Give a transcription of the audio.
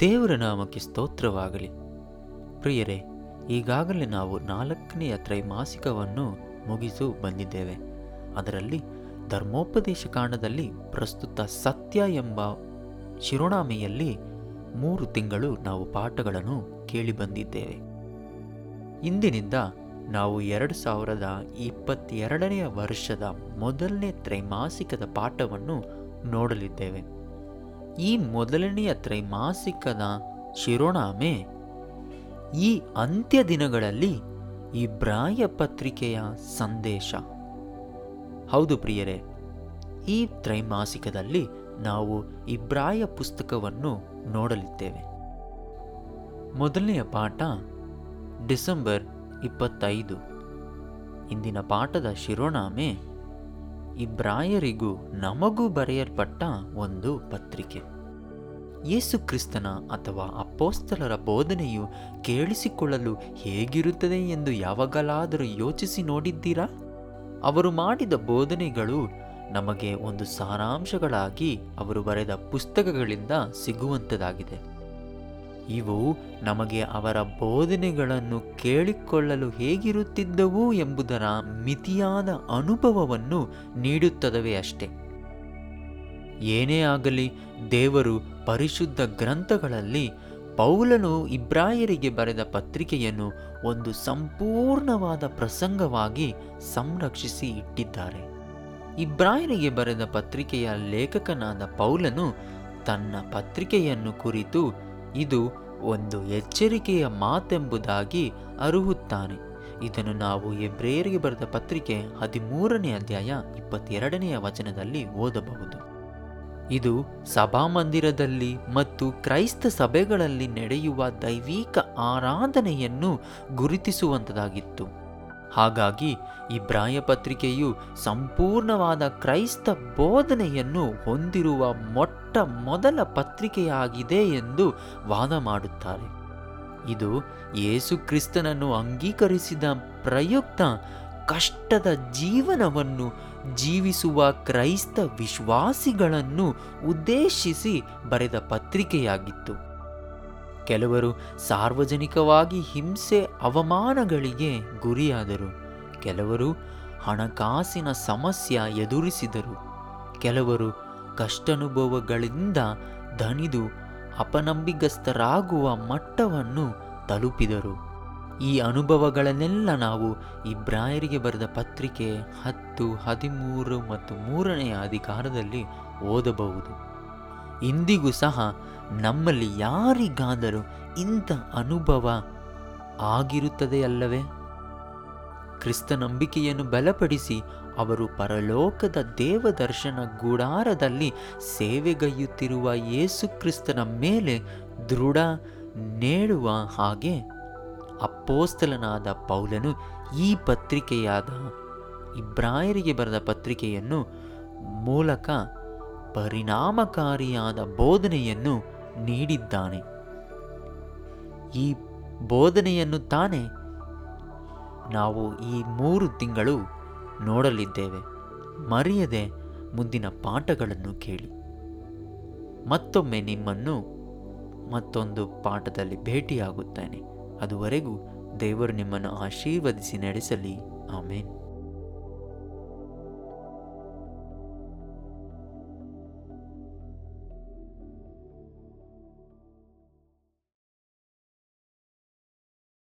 ದೇವರ ನಾಮಕ್ಕೆ ಸ್ತೋತ್ರವಾಗಲಿ. ಪ್ರಿಯರೇ, ಈಗಾಗಲೇ ನಾವು ನಾಲ್ಕನೆಯ ತ್ರೈಮಾಸಿಕವನ್ನು ಮುಗಿಸು ಬಂದಿದ್ದೇವೆ. ಅದರಲ್ಲಿ ಧರ್ಮೋಪದೇಶ ಕಾಂಡದಲ್ಲಿ ಪ್ರಸ್ತುತ ಸತ್ಯ ಎಂಬ ಶಿರೋನಾಮೆಯಲ್ಲಿ ಮೂರು ತಿಂಗಳು ನಾವು ಪಾಠಗಳನ್ನು ಕೇಳಿ ಬಂದಿದ್ದೇವೆ. ಇಂದಿನಿಂದ ನಾವು ಎರಡು ಸಾವಿರದ ಇಪ್ಪತ್ತೆರಡನೆಯ ವರ್ಷದ ಮೊದಲನೇ ತ್ರೈಮಾಸಿಕದ ಪಾಠವನ್ನು ನೋಡಲಿದ್ದೇವೆ. ಈ ಮೊದಲನೆಯ ತ್ರೈಮಾಸಿಕದ ಶಿರೋನಾಮೆ ಈ ಅಂತ್ಯ ದಿನಗಳಲ್ಲಿ ಇಬ್ರಾಯ ಪತ್ರಿಕೆಯ ಸಂದೇಶ. ಹೌದು ಪ್ರಿಯರೇ, ಈ ತ್ರೈಮಾಸಿಕದಲ್ಲಿ ನಾವು ಇಬ್ರಾಯ ಪುಸ್ತಕವನ್ನು ನೋಡಲಿದ್ದೇವೆ. ಮೊದಲನೆಯ ಪಾಠ ಡಿಸೆಂಬರ್ ಇಪ್ಪತ್ತೈದು. ಇಂದಿನ ಪಾಠದ ಶಿರೋನಾಮೆ, ಇಬ್ರಾಯರಿಗೂ ನಮಗೂ ಬರೆಯಲ್ಪಟ್ಟ ಒಂದು ಪತ್ರಿಕೆ. ಯೇಸು ಕ್ರಿಸ್ತನ ಅಥವಾ ಅಪ್ಪೋಸ್ತಲರ ಬೋಧನೆಯು ಕೇಳಿಸಿಕೊಳ್ಳಲು ಹೇಗಿರುತ್ತದೆ ಎಂದು ಯಾವಾಗಲಾದರೂ ಯೋಚಿಸಿ ನೋಡಿದ್ದೀರಾ? ಅವರು ಮಾಡಿದ ಬೋಧನೆಗಳು ನಮಗೆ ಒಂದು ಸಾರಾಂಶಗಳಾಗಿ ಅವರು ಬರೆದ ಪುಸ್ತಕಗಳಿಂದ ಸಿಗುವಂಥದ್ದಾಗಿದೆ ಇವು ನಮಗೆ ಅವರ ಬೋಧನೆಗಳನ್ನು ಕೇಳಿಕೊಳ್ಳಲು ಹೇಗಿರುತ್ತಿದ್ದವು ಎಂಬುದರ ಮಿತಿಯಾದ ಅನುಭವವನ್ನು ನೀಡುತ್ತದವೇ ಅಷ್ಟೆ. ಏನೇ ಆಗಲಿ, ದೇವರು ಪರಿಶುದ್ಧ ಗ್ರಂಥಗಳಲ್ಲಿ ಪೌಲನು ಇಬ್ರಾಯರಿಗೆ ಬರೆದ ಪತ್ರಿಕೆಯನ್ನು ಒಂದು ಸಂಪೂರ್ಣವಾದ ಪ್ರಸಂಗವಾಗಿ ಸಂರಕ್ಷಿಸಿ ಇಟ್ಟಿದ್ದಾರೆ. ಇಬ್ರಾಯರಿಗೆ ಬರೆದ ಪತ್ರಿಕೆಯ ಲೇಖಕನಾದ ಪೌಲನು ತನ್ನ ಪತ್ರಿಕೆಯನ್ನು ಕುರಿತು ಇದು ಒಂದು ಎಚ್ಚರಿಕೆಯ ಮಾತೆಂಬುದಾಗಿ ಅರುಹುತ್ತಾನೆ. ಇದನ್ನು ನಾವು ಎಬ್ರೇಯರಿಗೆ ಬರೆದ ಪತ್ರಿಕೆ ಹದಿಮೂರನೇ ಅಧ್ಯಾಯ ಇಪ್ಪತ್ತೆರಡನೆಯ ವಚನದಲ್ಲಿ ಓದಬಹುದು. ಇದು ಸಭಾಮಂದಿರದಲ್ಲಿ ಮತ್ತು ಕ್ರೈಸ್ತ ಸಭೆಗಳಲ್ಲಿ ನಡೆಯುವ ದೈವಿಕ ಆರಾಧನೆಯನ್ನು ಗುರುತಿಸುವಂಥದ್ದಾಗಿತ್ತು ಹಾಗಾಗಿ ಇಬ್ರಾಯ ಪತ್ರಿಕೆಯು ಸಂಪೂರ್ಣವಾದ ಕ್ರೈಸ್ತ ಬೋಧನೆಯನ್ನು ಹೊಂದಿರುವ ಮೊಟ್ಟ ಮೊದಲ ಪತ್ರಿಕೆಯಾಗಿದೆ ಎಂದು ವಾದ ಮಾಡುತ್ತಾರೆ. ಇದು ಯೇಸು ಕ್ರಿಸ್ತನನ್ನು ಅಂಗೀಕರಿಸಿದ ಪ್ರಯುಕ್ತ ಕಷ್ಟದ ಜೀವನವನ್ನು ಜೀವಿಸುವ ಕ್ರೈಸ್ತ ವಿಶ್ವಾಸಿಗಳನ್ನು ಉದ್ದೇಶಿಸಿ ಬರೆದ ಪತ್ರಿಕೆಯಾಗಿತ್ತು. ಕೆಲವರು ಸಾರ್ವಜನಿಕವಾಗಿ ಹಿಂಸೆ ಅವಮಾನಗಳಿಗೆ ಗುರಿಯಾದರು. ಕೆಲವರು ಹಣಕಾಸಿನ ಸಮಸ್ಯೆ ಎದುರಿಸಿದರು. ಕೆಲವರು ಕಷ್ಟನುಭವಗಳಿಂದ ದಣಿದು ಅಪನಂಬಿಗಸ್ತರಾಗುವ ಮಟ್ಟವನ್ನು ತಲುಪಿದರು. ಈ ಅನುಭವಗಳನ್ನೆಲ್ಲ ನಾವು ಇಬ್ರಾಯರಿಗೆ ಬರೆದ ಪತ್ರಿಕೆ ಹತ್ತು, ಹದಿಮೂರು ಮತ್ತು ಮೂರನೆಯ ಅಧಿಕಾರದಲ್ಲಿ ಓದಬಹುದು. ಇಂದಿಗೂ ಸಹ ನಮ್ಮಲ್ಲಿ ಯಾರಿಗಾದರೂ ಇಂಥ ಅನುಭವ ಆಗಿರುತ್ತದೆಯಲ್ಲವೇ ಕ್ರಿಸ್ತ ನಂಬಿಕೆಯನ್ನು ಬಲಪಡಿಸಿ ಅವರು ಪರಲೋಕದ ದೇವದರ್ಶನ ಗುಡಾರದಲ್ಲಿ ಸೇವೆಗೈಯುತ್ತಿರುವ ಯೇಸು ಕ್ರಿಸ್ತನ ಮೇಲೆ ದೃಢ ನೇಡುವ ಹಾಗೆ ಅಪ್ಪೋಸ್ತಲನಾದ ಪೌಲನು ಈ ಪತ್ರಿಕೆಯಾದ ಇಬ್ರಾಯರಿಗೆ ಬರೆದ ಪತ್ರಿಕೆಯನ್ನು ಮೂಲಕ ಪರಿಣಾಮಕಾರಿಯಾದ ಬೋಧನೆಯನ್ನು ನೀಡಿದ್ದಾನೆ. ಈ ಬೋಧನೆಯನ್ನು ತಾನೇ ನಾವು ಈ ಮೂರು ತಿಂಗಳು ನೋಡಲಿದ್ದೇವೆ. ಮರೆಯದೆ ಮುಂದಿನ ಪಾಠಗಳನ್ನು ಕೇಳಿ. ಮತ್ತೊಮ್ಮೆ ನಿಮ್ಮನ್ನು ಮತ್ತೊಂದು ಪಾಠದಲ್ಲಿ ಭೇಟಿಯಾಗುತ್ತೇನೆ. ಅದುವರೆಗೂ ದೇವರು ನಿಮ್ಮನ್ನು ಆಶೀರ್ವದಿಸಿ ನಡೆಸಲಿ. ಆಮೇನ್.